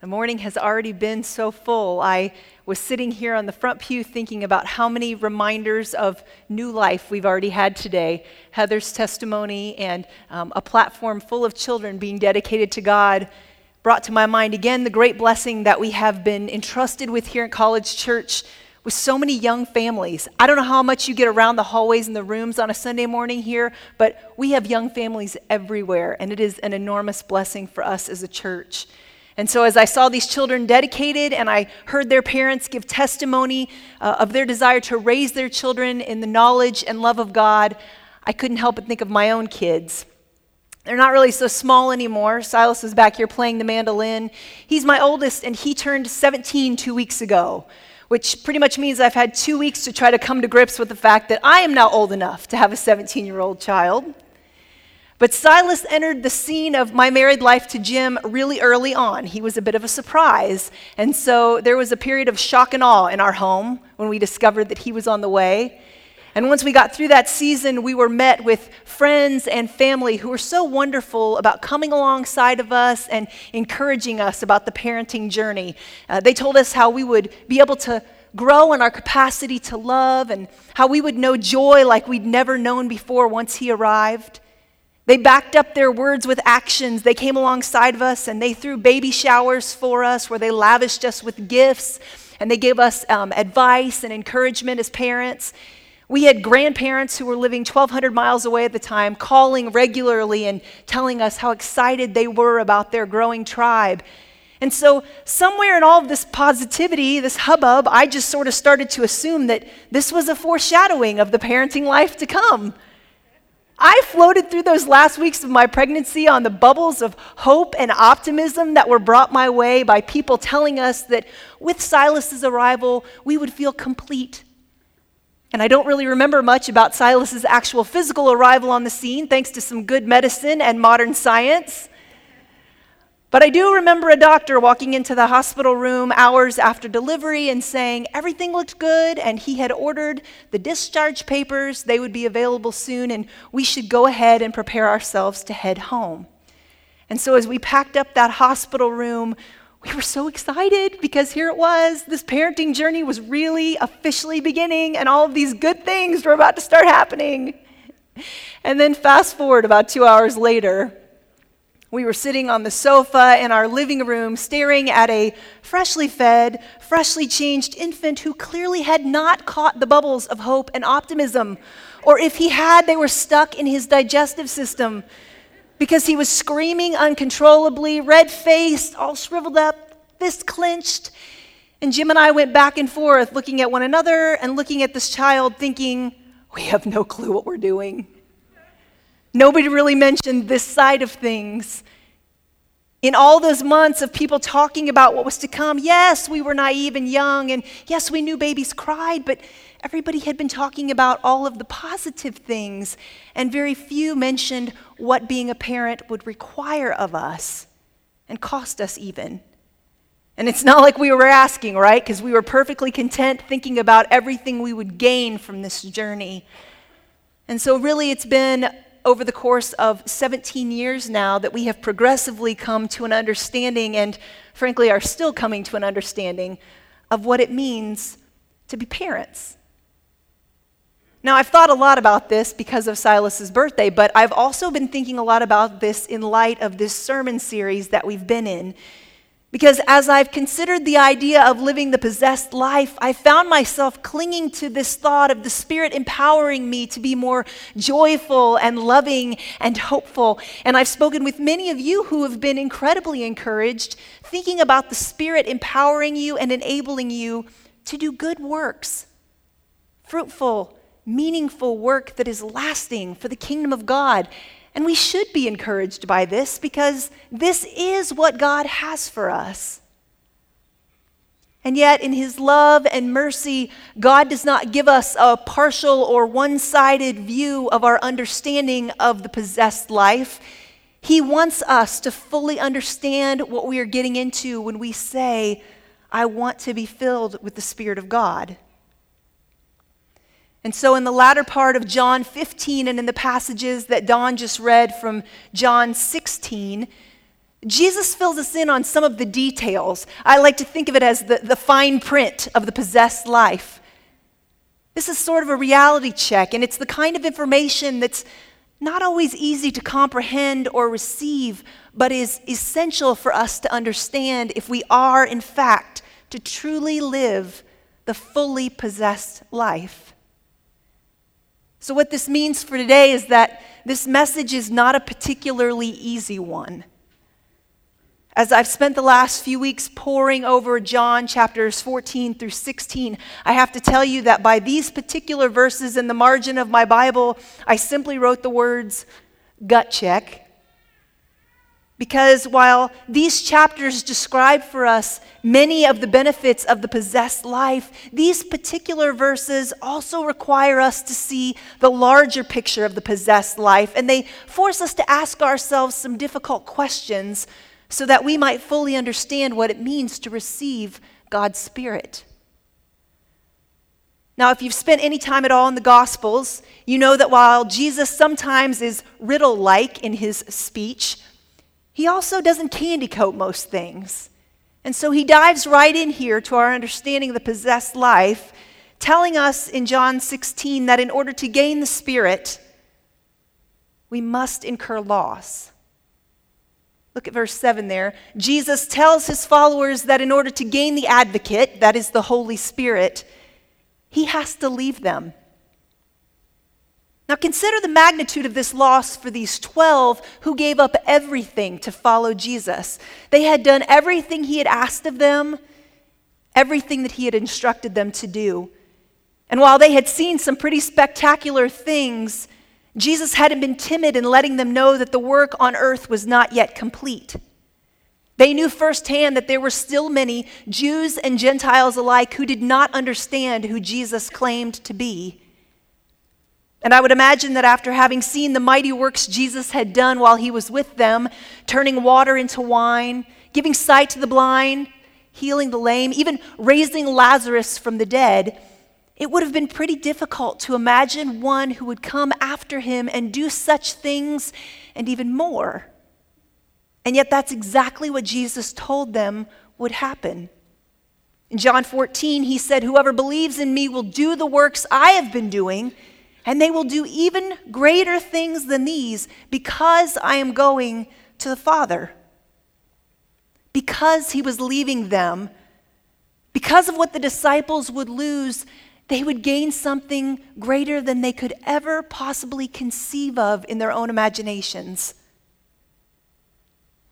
The morning has already been so full. I was sitting here on the front pew thinking about how many reminders of new life we've already had today. Heather's testimony and um, a platform full of children being dedicated to God brought to my mind again the great blessing that we have been entrusted with here at College Church with so many young families. I don't know how much you get around the hallways and the rooms on a Sunday morning here, but we have young families everywhere, and it is an enormous blessing for us as a church. And so, as I saw these children dedicated and I heard their parents give testimony uh, of their desire to raise their children in the knowledge and love of God, I couldn't help but think of my own kids. They're not really so small anymore. Silas is back here playing the mandolin. He's my oldest, and he turned 17 two weeks ago, which pretty much means I've had two weeks to try to come to grips with the fact that I am now old enough to have a 17 year old child. But Silas entered the scene of my married life to Jim really early on. He was a bit of a surprise. And so there was a period of shock and awe in our home when we discovered that he was on the way. And once we got through that season, we were met with friends and family who were so wonderful about coming alongside of us and encouraging us about the parenting journey. Uh, they told us how we would be able to grow in our capacity to love and how we would know joy like we'd never known before once he arrived. They backed up their words with actions. They came alongside of us and they threw baby showers for us where they lavished us with gifts and they gave us um, advice and encouragement as parents. We had grandparents who were living 1,200 miles away at the time calling regularly and telling us how excited they were about their growing tribe. And so, somewhere in all of this positivity, this hubbub, I just sort of started to assume that this was a foreshadowing of the parenting life to come. I floated through those last weeks of my pregnancy on the bubbles of hope and optimism that were brought my way by people telling us that with Silas's arrival, we would feel complete. And I don't really remember much about Silas's actual physical arrival on the scene, thanks to some good medicine and modern science. But I do remember a doctor walking into the hospital room hours after delivery and saying everything looked good and he had ordered the discharge papers. They would be available soon and we should go ahead and prepare ourselves to head home. And so as we packed up that hospital room, we were so excited because here it was. This parenting journey was really officially beginning and all of these good things were about to start happening. And then fast forward about two hours later, we were sitting on the sofa in our living room staring at a freshly fed, freshly changed infant who clearly had not caught the bubbles of hope and optimism. Or if he had, they were stuck in his digestive system because he was screaming uncontrollably, red faced, all shriveled up, fist clenched. And Jim and I went back and forth looking at one another and looking at this child, thinking, we have no clue what we're doing. Nobody really mentioned this side of things. In all those months of people talking about what was to come, yes, we were naive and young, and yes, we knew babies cried, but everybody had been talking about all of the positive things, and very few mentioned what being a parent would require of us and cost us even. And it's not like we were asking, right? Because we were perfectly content thinking about everything we would gain from this journey. And so, really, it's been over the course of 17 years now that we have progressively come to an understanding, and frankly, are still coming to an understanding of what it means to be parents. Now, I've thought a lot about this because of Silas's birthday, but I've also been thinking a lot about this in light of this sermon series that we've been in. Because as I've considered the idea of living the possessed life, I found myself clinging to this thought of the Spirit empowering me to be more joyful and loving and hopeful. And I've spoken with many of you who have been incredibly encouraged, thinking about the Spirit empowering you and enabling you to do good works, fruitful, meaningful work that is lasting for the kingdom of God. And we should be encouraged by this because this is what God has for us. And yet, in His love and mercy, God does not give us a partial or one sided view of our understanding of the possessed life. He wants us to fully understand what we are getting into when we say, I want to be filled with the Spirit of God. And so, in the latter part of John 15 and in the passages that Don just read from John 16, Jesus fills us in on some of the details. I like to think of it as the, the fine print of the possessed life. This is sort of a reality check, and it's the kind of information that's not always easy to comprehend or receive, but is essential for us to understand if we are, in fact, to truly live the fully possessed life. So, what this means for today is that this message is not a particularly easy one. As I've spent the last few weeks poring over John chapters 14 through 16, I have to tell you that by these particular verses in the margin of my Bible, I simply wrote the words gut check. Because while these chapters describe for us many of the benefits of the possessed life, these particular verses also require us to see the larger picture of the possessed life, and they force us to ask ourselves some difficult questions so that we might fully understand what it means to receive God's Spirit. Now, if you've spent any time at all in the Gospels, you know that while Jesus sometimes is riddle like in his speech, he also doesn't candy coat most things. And so he dives right in here to our understanding of the possessed life, telling us in John 16 that in order to gain the Spirit, we must incur loss. Look at verse 7 there. Jesus tells his followers that in order to gain the advocate, that is the Holy Spirit, he has to leave them. Now consider the magnitude of this loss for these 12 who gave up everything to follow Jesus. They had done everything he had asked of them, everything that he had instructed them to do. And while they had seen some pretty spectacular things, Jesus hadn't been timid in letting them know that the work on earth was not yet complete. They knew firsthand that there were still many, Jews and Gentiles alike, who did not understand who Jesus claimed to be. And I would imagine that after having seen the mighty works Jesus had done while he was with them, turning water into wine, giving sight to the blind, healing the lame, even raising Lazarus from the dead, it would have been pretty difficult to imagine one who would come after him and do such things and even more. And yet, that's exactly what Jesus told them would happen. In John 14, he said, Whoever believes in me will do the works I have been doing, and they will do even greater things than these because I am going to the Father. Because he was leaving them, because of what the disciples would lose, they would gain something greater than they could ever possibly conceive of in their own imaginations.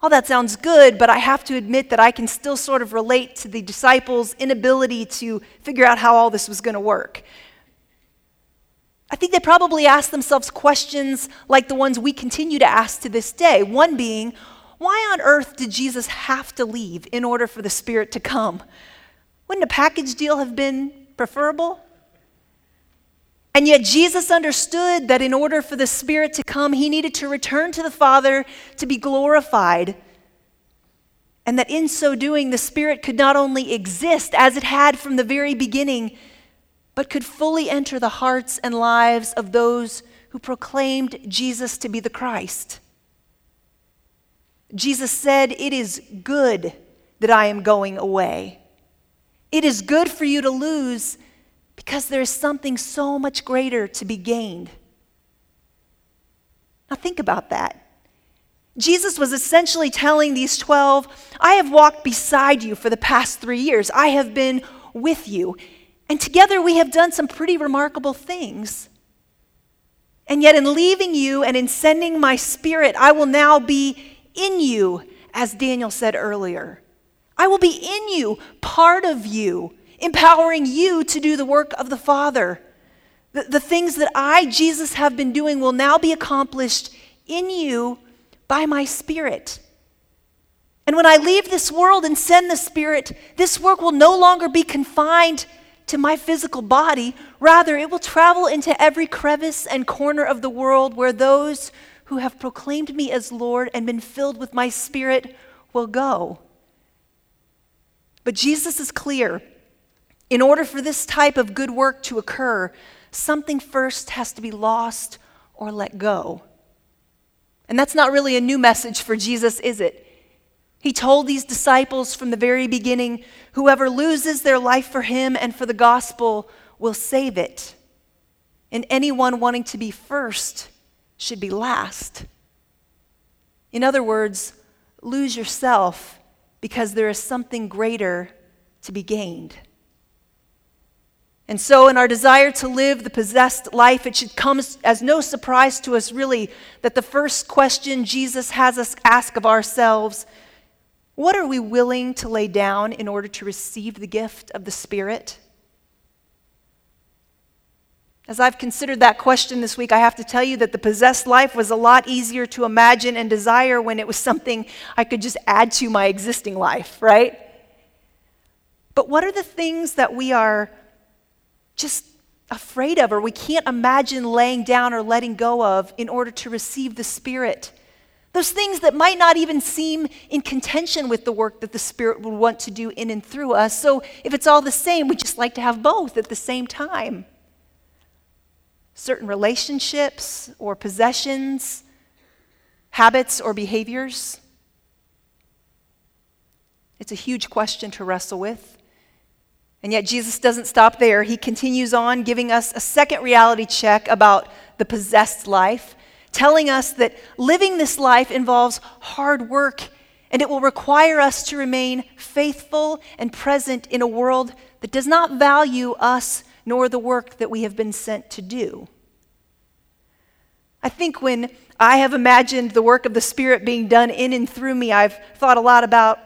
All that sounds good, but I have to admit that I can still sort of relate to the disciples' inability to figure out how all this was going to work. I think they probably asked themselves questions like the ones we continue to ask to this day. One being, why on earth did Jesus have to leave in order for the Spirit to come? Wouldn't a package deal have been preferable? And yet, Jesus understood that in order for the Spirit to come, he needed to return to the Father to be glorified. And that in so doing, the Spirit could not only exist as it had from the very beginning, but could fully enter the hearts and lives of those who proclaimed Jesus to be the Christ. Jesus said, It is good that I am going away. It is good for you to lose because there is something so much greater to be gained. Now, think about that. Jesus was essentially telling these 12, I have walked beside you for the past three years. I have been with you. And together we have done some pretty remarkable things. And yet, in leaving you and in sending my spirit, I will now be in you, as Daniel said earlier. I will be in you, part of you empowering you to do the work of the Father. The, the things that I, Jesus, have been doing will now be accomplished in you by my Spirit. And when I leave this world and send the Spirit, this work will no longer be confined to my physical body. Rather, it will travel into every crevice and corner of the world where those who have proclaimed me as Lord and been filled with my Spirit will go. But Jesus is clear in order for this type of good work to occur, something first has to be lost or let go. And that's not really a new message for Jesus, is it? He told these disciples from the very beginning whoever loses their life for him and for the gospel will save it. And anyone wanting to be first should be last. In other words, lose yourself because there is something greater to be gained. And so, in our desire to live the possessed life, it should come as no surprise to us, really, that the first question Jesus has us ask of ourselves what are we willing to lay down in order to receive the gift of the Spirit? As I've considered that question this week, I have to tell you that the possessed life was a lot easier to imagine and desire when it was something I could just add to my existing life, right? But what are the things that we are just afraid of or we can't imagine laying down or letting go of in order to receive the Spirit? Those things that might not even seem in contention with the work that the Spirit would want to do in and through us. So if it's all the same, we just like to have both at the same time. Certain relationships or possessions, habits or behaviors. It's a huge question to wrestle with. And yet, Jesus doesn't stop there. He continues on giving us a second reality check about the possessed life telling us that living this life involves hard work and it will require us to remain faithful and present in a world that does not value us nor the work that we have been sent to do. I think when I have imagined the work of the Spirit being done in and through me, I've thought a lot about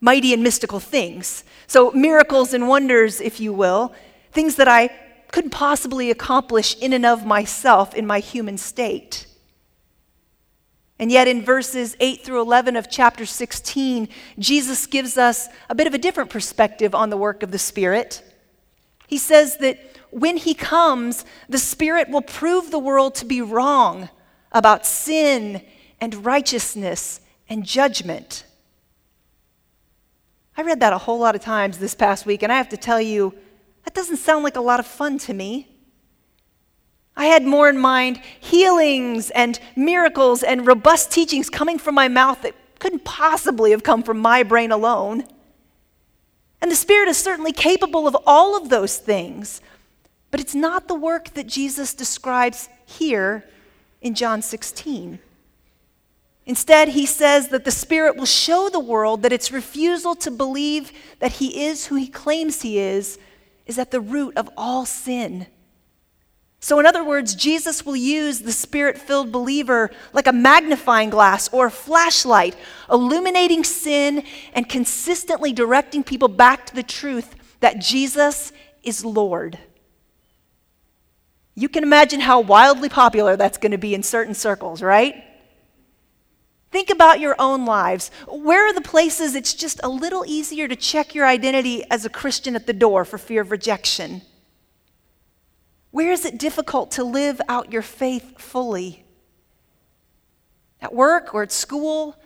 mighty and mystical things. So, miracles and wonders, if you will, things that I couldn't possibly accomplish in and of myself in my human state. And yet, in verses 8 through 11 of chapter 16, Jesus gives us a bit of a different perspective on the work of the Spirit. He says that when He comes, the Spirit will prove the world to be wrong about sin and righteousness and judgment. I read that a whole lot of times this past week, and I have to tell you, that doesn't sound like a lot of fun to me. I had more in mind healings and miracles and robust teachings coming from my mouth that couldn't possibly have come from my brain alone. And the Spirit is certainly capable of all of those things, but it's not the work that Jesus describes here in John 16. Instead, he says that the Spirit will show the world that its refusal to believe that he is who he claims he is is at the root of all sin. So, in other words, Jesus will use the spirit filled believer like a magnifying glass or a flashlight, illuminating sin and consistently directing people back to the truth that Jesus is Lord. You can imagine how wildly popular that's going to be in certain circles, right? Think about your own lives. Where are the places it's just a little easier to check your identity as a Christian at the door for fear of rejection? Where is it difficult to live out your faith fully? At work or at school?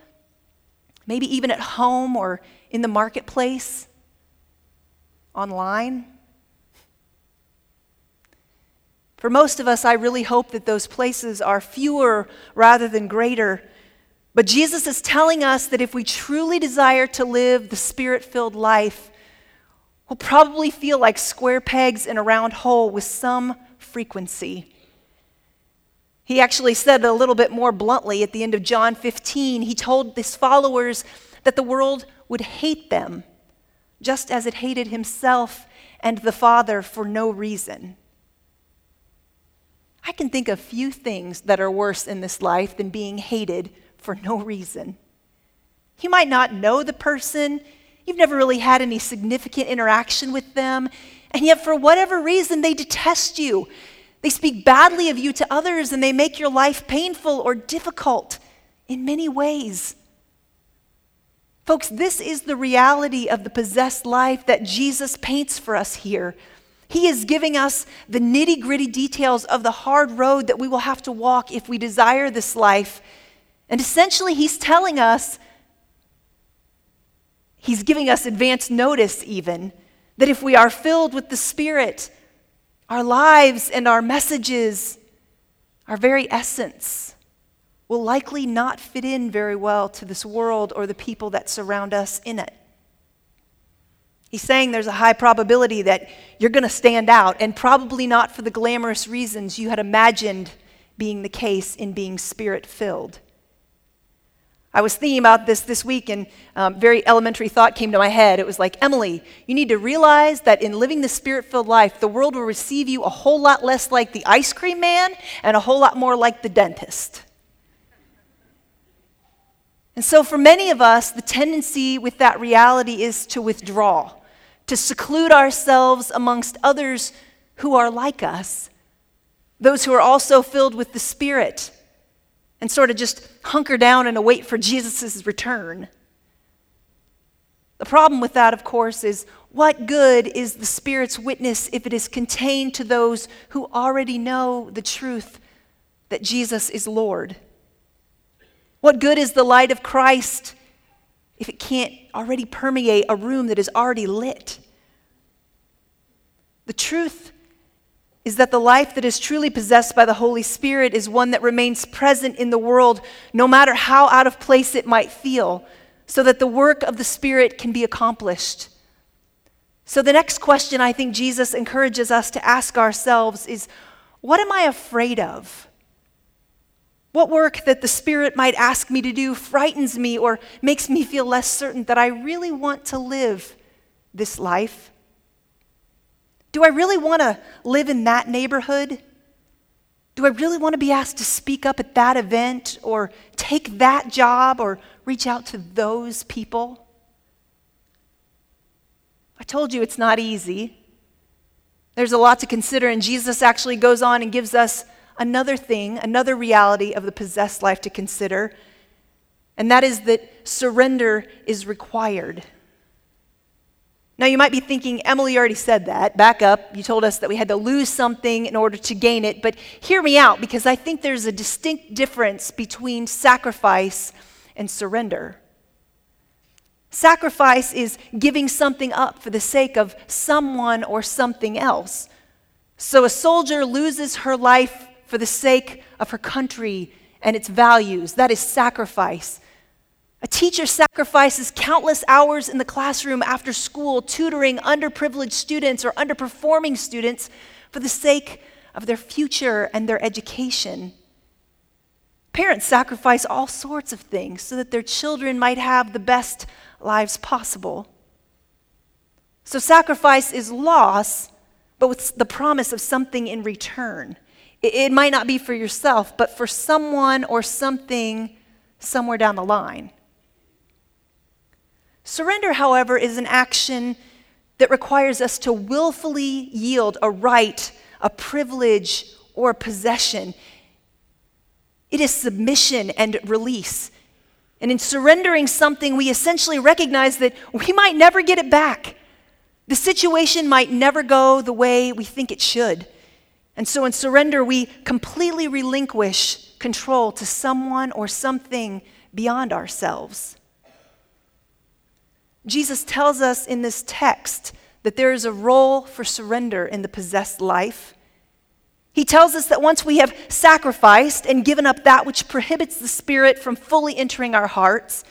Maybe even at home or in the marketplace? Online? For most of us, I really hope that those places are fewer rather than greater. But Jesus is telling us that if we truly desire to live the spirit filled life, will probably feel like square pegs in a round hole with some frequency. He actually said a little bit more bluntly at the end of John 15. He told his followers that the world would hate them just as it hated himself and the Father for no reason. I can think of few things that are worse in this life than being hated for no reason. You might not know the person, You've never really had any significant interaction with them. And yet, for whatever reason, they detest you. They speak badly of you to others and they make your life painful or difficult in many ways. Folks, this is the reality of the possessed life that Jesus paints for us here. He is giving us the nitty gritty details of the hard road that we will have to walk if we desire this life. And essentially, He's telling us He's giving us advance notice, even, that if we are filled with the Spirit, our lives and our messages, our very essence will likely not fit in very well to this world or the people that surround us in it. He's saying there's a high probability that you're going to stand out, and probably not for the glamorous reasons you had imagined being the case in being spirit filled. I was thinking about this this week, and um, very elementary thought came to my head. It was like, Emily, you need to realize that in living the spirit filled life, the world will receive you a whole lot less like the ice cream man and a whole lot more like the dentist. And so, for many of us, the tendency with that reality is to withdraw, to seclude ourselves amongst others who are like us, those who are also filled with the Spirit, and sort of just hunker down and await for Jesus' return. The problem with that, of course, is what good is the Spirit's witness if it is contained to those who already know the truth that Jesus is Lord? What good is the light of Christ if it can't already permeate a room that is already lit? The truth is that the life that is truly possessed by the Holy Spirit is one that remains present in the world no matter how out of place it might feel, so that the work of the Spirit can be accomplished. So, the next question I think Jesus encourages us to ask ourselves is what am I afraid of? What work that the Spirit might ask me to do frightens me or makes me feel less certain that I really want to live this life? Do I really want to live in that neighborhood? Do I really want to be asked to speak up at that event or take that job or reach out to those people? I told you it's not easy. There's a lot to consider, and Jesus actually goes on and gives us another thing, another reality of the possessed life to consider, and that is that surrender is required. Now, you might be thinking, Emily already said that. Back up. You told us that we had to lose something in order to gain it. But hear me out because I think there's a distinct difference between sacrifice and surrender. Sacrifice is giving something up for the sake of someone or something else. So a soldier loses her life for the sake of her country and its values. That is sacrifice. A teacher sacrifices countless hours in the classroom after school, tutoring underprivileged students or underperforming students for the sake of their future and their education. Parents sacrifice all sorts of things so that their children might have the best lives possible. So, sacrifice is loss, but with the promise of something in return. It might not be for yourself, but for someone or something somewhere down the line. Surrender, however, is an action that requires us to willfully yield a right, a privilege, or a possession. It is submission and release. And in surrendering something, we essentially recognize that we might never get it back. The situation might never go the way we think it should. And so in surrender, we completely relinquish control to someone or something beyond ourselves. Jesus tells us in this text that there is a role for surrender in the possessed life. He tells us that once we have sacrificed and given up that which prohibits the Spirit from fully entering our hearts,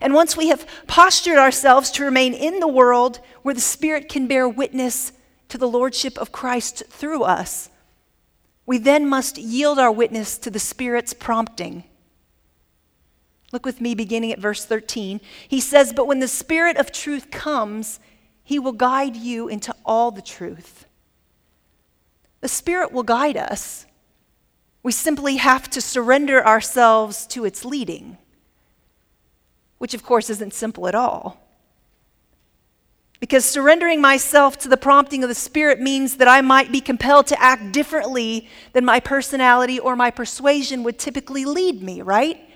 and once we have postured ourselves to remain in the world where the Spirit can bear witness to the Lordship of Christ through us, we then must yield our witness to the Spirit's prompting. Look with me beginning at verse 13. He says, But when the Spirit of truth comes, he will guide you into all the truth. The Spirit will guide us. We simply have to surrender ourselves to its leading, which, of course, isn't simple at all. Because surrendering myself to the prompting of the Spirit means that I might be compelled to act differently than my personality or my persuasion would typically lead me, right?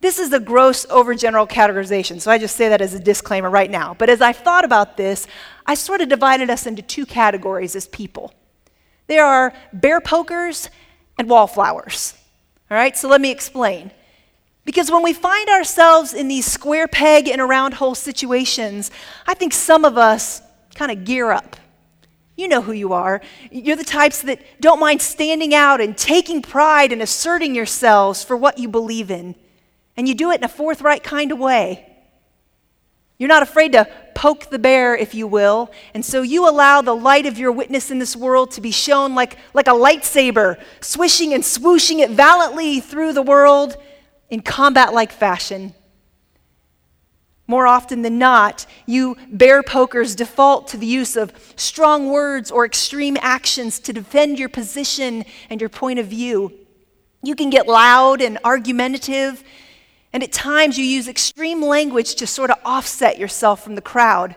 This is a gross overgeneral categorization, so I just say that as a disclaimer right now. But as I've thought about this, I sort of divided us into two categories as people. There are bear pokers and wallflowers. All right, so let me explain. Because when we find ourselves in these square peg and round hole situations, I think some of us kind of gear up You know who you are. You're the types that don't mind standing out and taking pride and asserting yourselves for what you believe in. And you do it in a forthright kind of way. You're not afraid to poke the bear, if you will. And so you allow the light of your witness in this world to be shown like, like a lightsaber, swishing and swooshing it valiantly through the world in combat like fashion. More often than not, you bear pokers default to the use of strong words or extreme actions to defend your position and your point of view. You can get loud and argumentative, and at times you use extreme language to sort of offset yourself from the crowd.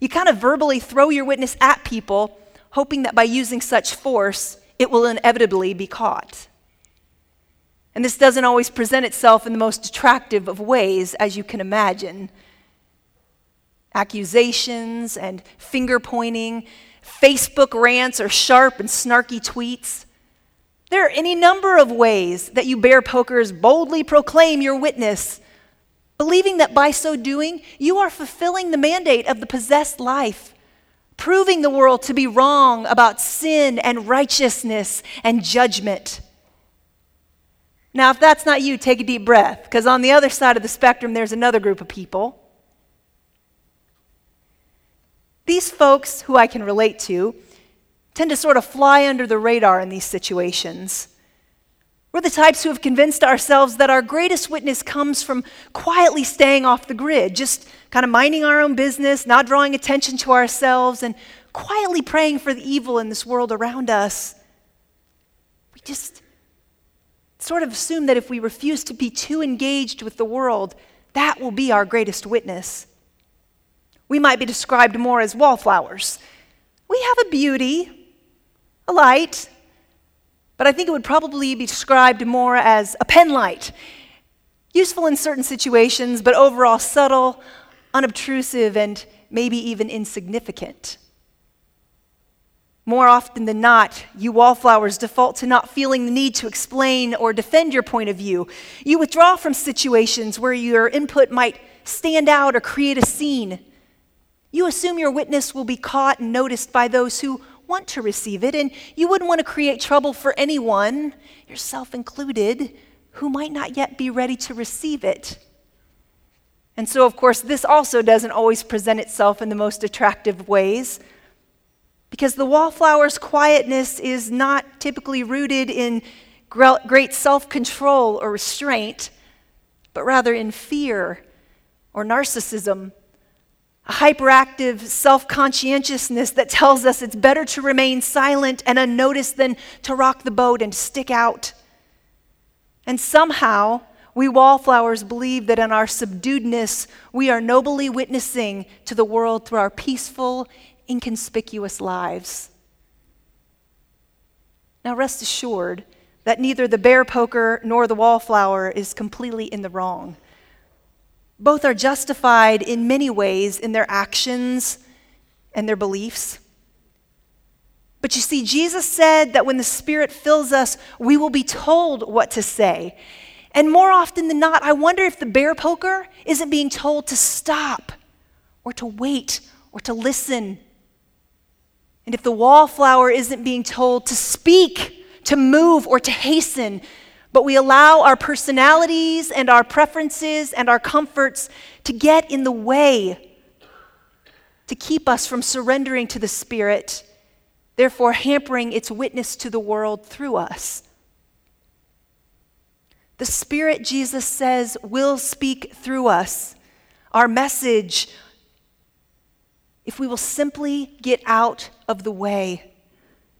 You kind of verbally throw your witness at people, hoping that by using such force, it will inevitably be caught. And this doesn't always present itself in the most attractive of ways, as you can imagine. Accusations and finger pointing, Facebook rants or sharp and snarky tweets. There are any number of ways that you bear pokers boldly proclaim your witness, believing that by so doing, you are fulfilling the mandate of the possessed life, proving the world to be wrong about sin and righteousness and judgment. Now, if that's not you, take a deep breath, because on the other side of the spectrum, there's another group of people. These folks who I can relate to tend to sort of fly under the radar in these situations. We're the types who have convinced ourselves that our greatest witness comes from quietly staying off the grid, just kind of minding our own business, not drawing attention to ourselves, and quietly praying for the evil in this world around us. We just sort of assume that if we refuse to be too engaged with the world, that will be our greatest witness. We might be described more as wallflowers. We have a beauty, a light, but I think it would probably be described more as a pen light. Useful in certain situations, but overall subtle, unobtrusive, and maybe even insignificant. More often than not, you wallflowers default to not feeling the need to explain or defend your point of view. You withdraw from situations where your input might stand out or create a scene. You assume your witness will be caught and noticed by those who want to receive it, and you wouldn't want to create trouble for anyone, yourself included, who might not yet be ready to receive it. And so, of course, this also doesn't always present itself in the most attractive ways. Because the wallflower's quietness is not typically rooted in great self control or restraint, but rather in fear or narcissism, a hyperactive self conscientiousness that tells us it's better to remain silent and unnoticed than to rock the boat and stick out. And somehow, we wallflowers believe that in our subduedness, we are nobly witnessing to the world through our peaceful inconspicuous lives. Now, rest assured that neither the bear poker nor the wallflower is completely in the wrong. Both are justified in many ways in their actions and their beliefs. But you see, Jesus said that when the Spirit fills us, we will be told what to say. And more often than not, I wonder if the bear poker isn't being told to stop or to wait or to listen and if the wallflower isn't being told to speak, to move, or to hasten, but we allow our personalities and our preferences and our comforts to get in the way, to keep us from surrendering to the Spirit, therefore hampering its witness to the world through us. The Spirit, Jesus says, will speak through us. Our message, if we will simply get out of the way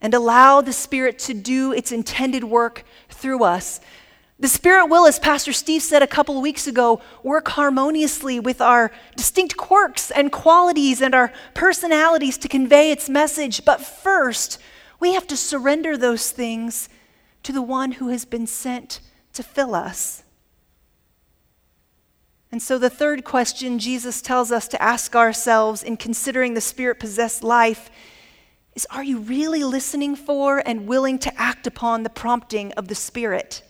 and allow the Spirit to do its intended work through us. The Spirit will, as Pastor Steve said a couple of weeks ago, work harmoniously with our distinct quirks and qualities and our personalities to convey its message. But first, we have to surrender those things to the one who has been sent to fill us. And so, the third question Jesus tells us to ask ourselves in considering the spirit possessed life is Are you really listening for and willing to act upon the prompting of the Spirit?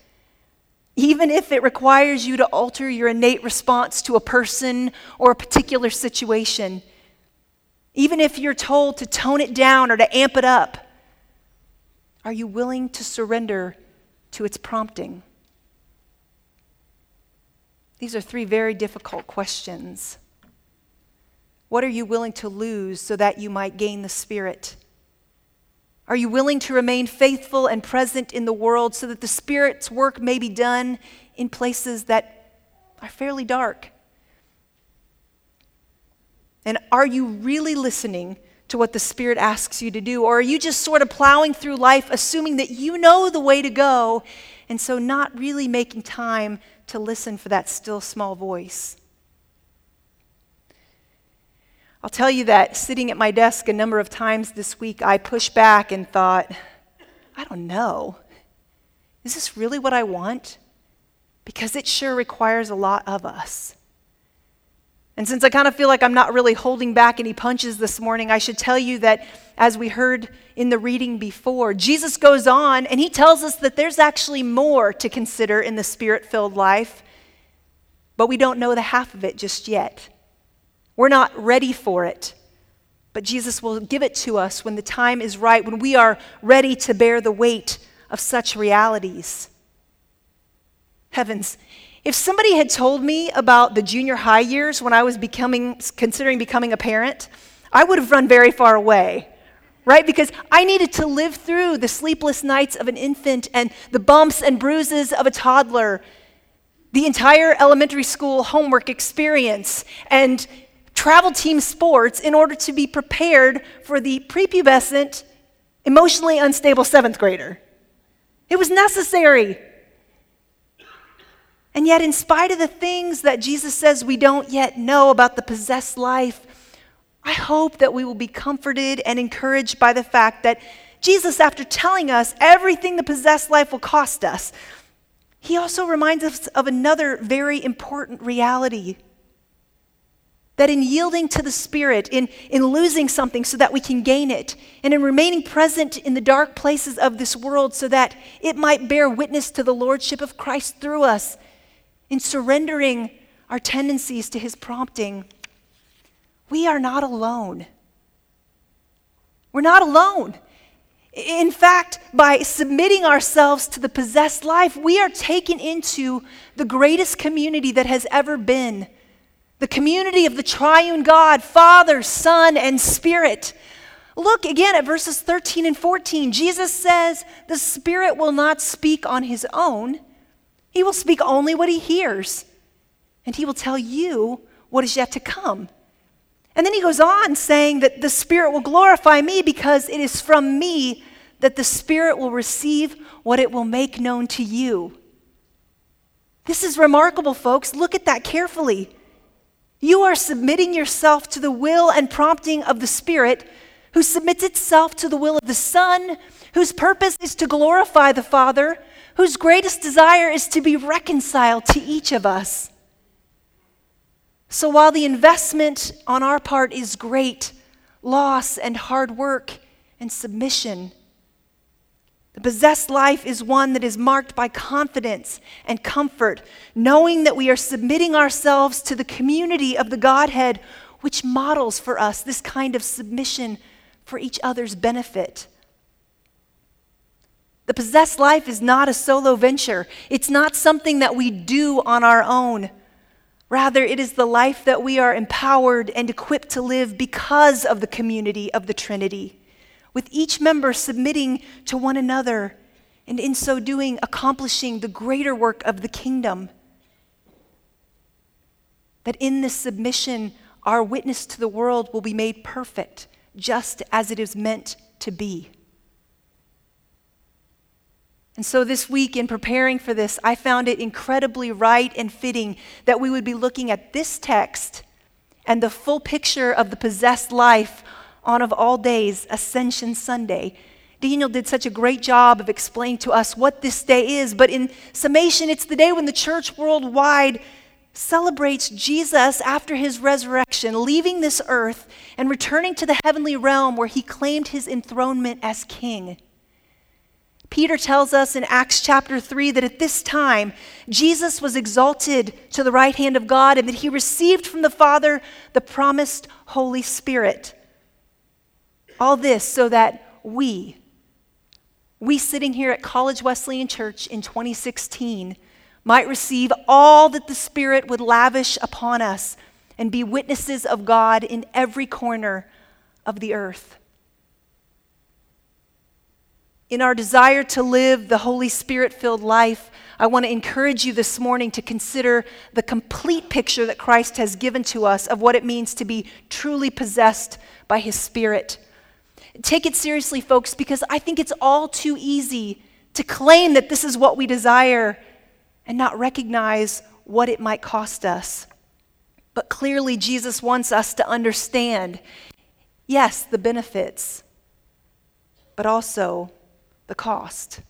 Even if it requires you to alter your innate response to a person or a particular situation. Even if you're told to tone it down or to amp it up, are you willing to surrender to its prompting? These are three very difficult questions. What are you willing to lose so that you might gain the Spirit? Are you willing to remain faithful and present in the world so that the Spirit's work may be done in places that are fairly dark? And are you really listening to what the Spirit asks you to do? Or are you just sort of plowing through life assuming that you know the way to go and so not really making time to listen for that still small voice? I'll tell you that sitting at my desk a number of times this week, I pushed back and thought, I don't know. Is this really what I want? Because it sure requires a lot of us. And since I kind of feel like I'm not really holding back any punches this morning, I should tell you that as we heard in the reading before, Jesus goes on and he tells us that there's actually more to consider in the spirit filled life, but we don't know the half of it just yet. We're not ready for it, but Jesus will give it to us when the time is right, when we are ready to bear the weight of such realities. Heavens, if somebody had told me about the junior high years when I was becoming, considering becoming a parent, I would have run very far away, right? Because I needed to live through the sleepless nights of an infant and the bumps and bruises of a toddler, the entire elementary school homework experience, and travel team sports in order to be prepared for the prepubescent, emotionally unstable seventh grader. It was necessary. And yet, in spite of the things that Jesus says we don't yet know about the possessed life, I hope that we will be comforted and encouraged by the fact that Jesus, after telling us everything the possessed life will cost us, he also reminds us of another very important reality. That in yielding to the Spirit, in, in losing something so that we can gain it, and in remaining present in the dark places of this world so that it might bear witness to the Lordship of Christ through us, in surrendering our tendencies to His prompting, we are not alone. We're not alone. In fact, by submitting ourselves to the possessed life, we are taken into the greatest community that has ever been the community of the triune God, Father, Son, and Spirit. Look again at verses 13 and 14. Jesus says, The Spirit will not speak on his own, he will speak only what he hears, and he will tell you what is yet to come. And then he goes on saying that the Spirit will glorify me because it is from me that the Spirit will receive what it will make known to you. This is remarkable, folks. Look at that carefully. You are submitting yourself to the will and prompting of the Spirit, who submits itself to the will of the Son, whose purpose is to glorify the Father, whose greatest desire is to be reconciled to each of us. So while the investment on our part is great, loss and hard work and submission, the possessed life is one that is marked by confidence and comfort, knowing that we are submitting ourselves to the community of the Godhead, which models for us this kind of submission for each other's benefit. The possessed life is not a solo venture, it's not something that we do on our own. Rather, it is the life that we are empowered and equipped to live because of the community of the Trinity, with each member submitting to one another, and in so doing, accomplishing the greater work of the kingdom. That in this submission, our witness to the world will be made perfect, just as it is meant to be. And so this week, in preparing for this, I found it incredibly right and fitting that we would be looking at this text and the full picture of the possessed life on, of all days, Ascension Sunday. Daniel did such a great job of explaining to us what this day is, but in summation, it's the day when the church worldwide celebrates Jesus after his resurrection, leaving this earth and returning to the heavenly realm where he claimed his enthronement as king. Peter tells us in Acts chapter 3 that at this time, Jesus was exalted to the right hand of God and that he received from the Father the promised Holy Spirit. All this so that we, we sitting here at College Wesleyan Church in 2016, might receive all that the Spirit would lavish upon us and be witnesses of God in every corner of the earth. In our desire to live the Holy Spirit filled life, I want to encourage you this morning to consider the complete picture that Christ has given to us of what it means to be truly possessed by His Spirit. Take it seriously, folks, because I think it's all too easy to claim that this is what we desire and not recognize what it might cost us. But clearly, Jesus wants us to understand yes, the benefits, but also the cost.